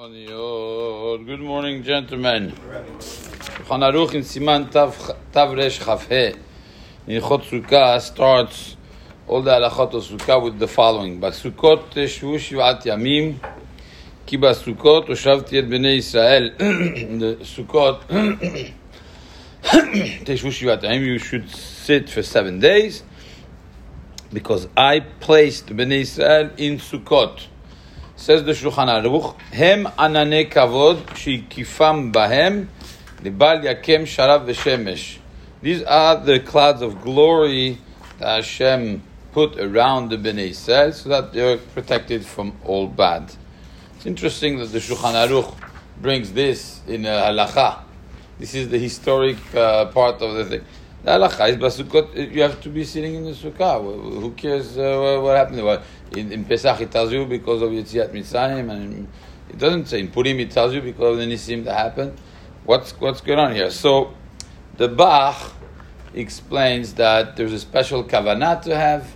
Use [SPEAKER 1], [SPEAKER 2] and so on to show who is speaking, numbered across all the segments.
[SPEAKER 1] Good morning, gentlemen. Shulchan Aruch in Siman Tavresh Tav in Sukkah starts all the halachot of Sukkah with the following: Basukot teshvu shivat yamim, ki basukot oshavti et bnei Israel. The Sukkot teshvu shivat yamim. You should sit for seven days because I placed bnei Israel in Sukkot. Says the Shulchan Aruch, Hem anane kavod shikifam bahem libal yakem sharav v'shemesh. These are the clouds of glory that Hashem put around the Bnei Israel so that they are protected from all bad. It's interesting that the Shulchan Aruch brings this in a halacha. This is the historic uh, part of the thing. The halacha is basukot. You have to be sitting in the sukkah. Who cares uh, what happened? Well, in, in Pesach it tells you because of Yetziat Mitzrayim, and it doesn't say in Purim it tells you because of the Nisim that happened. What's what's going on here? So the Bach explains that there's a special kavanah to have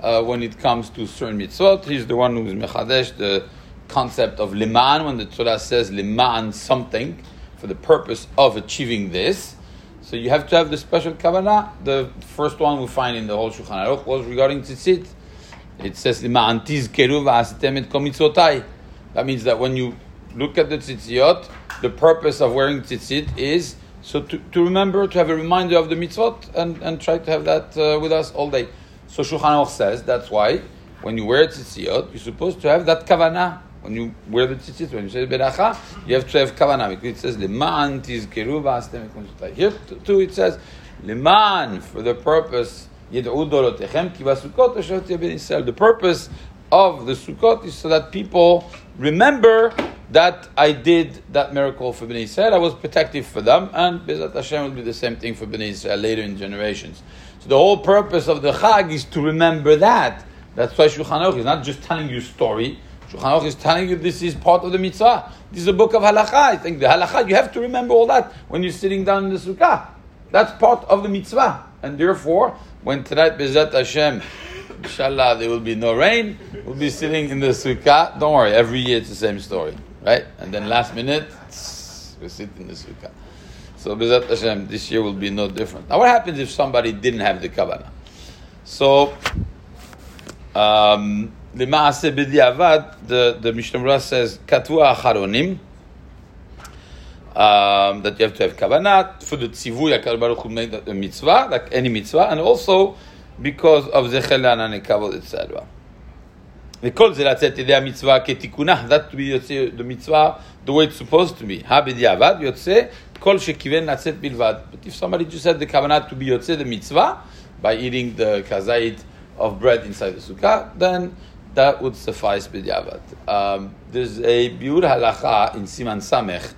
[SPEAKER 1] uh, when it comes to certain mitzvot. He's the one who's mechadesh the concept of liman when the Torah says liman something for the purpose of achieving this. So you have to have the special kavanah. The first one we find in the whole Shulchan Aruch was regarding tzitzit. It says liman tizkeru v'asitem et komitzotai. That means that when you look at the tzitziot, the purpose of wearing tzitzit is so to, to remember, to have a reminder of the mitzvot and, and try to have that uh, with us all day. So Shulchan Aruch says that's why when you wear tzitziot, you're supposed to have that kavanah. When you wear the tzitzit, when you say beracha, you have to have kavanah. It says leman tizkeru v'asitem et. Here too it says leman for the purpose yed'u dorotechem ki basukot Israel. The purpose of the sukkot is so that people remember that I did that miracle for Bnei Israel. I was protective for them, and Bezat Hashem will be the same thing for Bnei Israel later in generations. So the whole purpose of the Chag is to remember that. That's why Shulchan is not just telling you a story. Shulchan is telling you this is part of the mitzvah. This is a book of halacha. I think the halacha you have to remember all that when you're sitting down in the sukkah. That's part of the mitzvah, and therefore, when tonight Bezat Hashem Inshallah, there will be no rain. We'll be sitting in the sukkah. Don't worry, every year it's the same story, right? And then last minute, we sit in the sukkah. So, Bezat Hashem, this year will be no different. Now, what happens if somebody didn't have the kavanah? So, um, the Maaseh B'diavad, the, the Mishnah Berurah says, Katwa Acharonim, um, that you have to have kavanah for the tzivui HaKadosh Baruch Hu made the mitzvah, like any mitzvah, and also because of זכר לענני כבוד, etc. וכל זה לצאת ידי המצווה כתיקונה, that to be יוצא the mitzvah the way it's supposed to be. הבדיעבד יוצא כל שכיוון לצאת בלבד. But if somebody just had the kavanah to be יוצא the mitzvah by eating the kazait of bread inside the sukkah, then that would suffice b'diavad. Um, there's a biur halacha in Siman Samech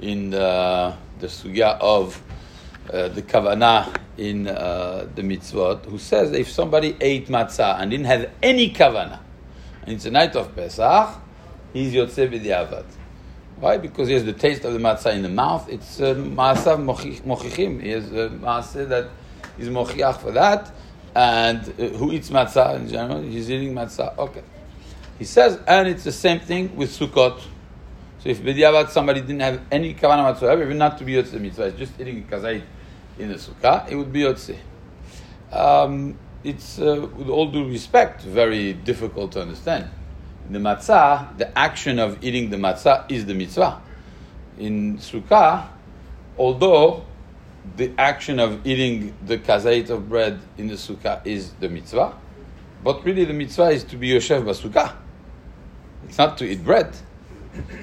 [SPEAKER 1] in the, the sugya of uh, the kavanah in uh, the mitzvot, who says if somebody ate matzah and didn't have any kavanah, and it's a night of Pesach, he's yotze b'diavad. Why? Because he has the taste of the matzah in the mouth. It's uh, ma'asav mochichim. He has a maaseh that is mochiach for that. And uh, who eats matzah in general? He's eating matzah. Okay. He says, and it's the same thing with Sukkot. So if b'diavad somebody didn't have any kavanah whatsoever, even not to be yotze mitzvah, it's just eating kazait in the sukkah, it would be yotze. Um, it's, uh, with all due respect, very difficult to understand. In the matzah, the action of eating the matzah is the mitzvah. In sukkah, although the action of eating the kazait of bread in the sukkah is the mitzvah, but really the mitzvah is to be yoshev basukkah. It's not to eat bread.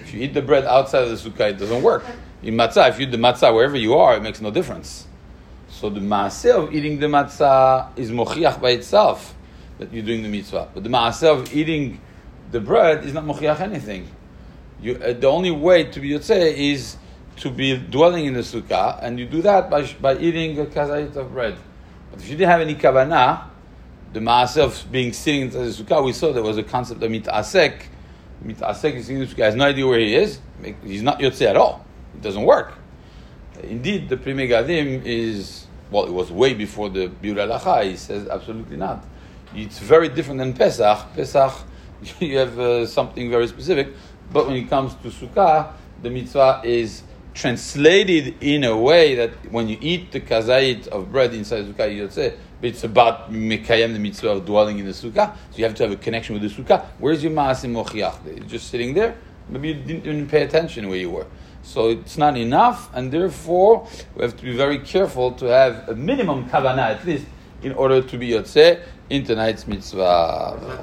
[SPEAKER 1] If you eat the bread outside of the sukkah, it doesn't work. In matzah, if you eat the matzah wherever you are, it makes no difference. So the maaseh of eating the matzah is mochiach by itself that you're doing the mitzvah. But the maaseh of eating the bread is not mochiach anything. You, uh, the only way to be yotzeh is to be dwelling in the sukkah, and you do that by, by eating a kazait of bread. But if you didn't have any kavanah, the maaseh of being sitting in the sukkah, we saw there was a concept of mitasek. Mitasek is sitting in the sukkah, has no idea where he is. He's not yotzeh at all. It doesn't work. Indeed, the Pri Megadim is well, it was way before the Biur. He says absolutely not. It's very different than Pesach. Pesach, you have uh, something very specific. but when it comes to sukkah, the mitzvah is translated in a way that when you eat the kazait of bread inside the sukkah yotzeh, it's about mekayem the mitzvah of dwelling in the sukkah. So you have to have a connection with the sukkah. Where's your maasim mochiach? Just sitting there. Maybe you didn't even pay attention where you were. So it's not enough, and therefore we have to be very careful to have a minimum kavanah at least in order to be yotzeh in tonight's mitzvah.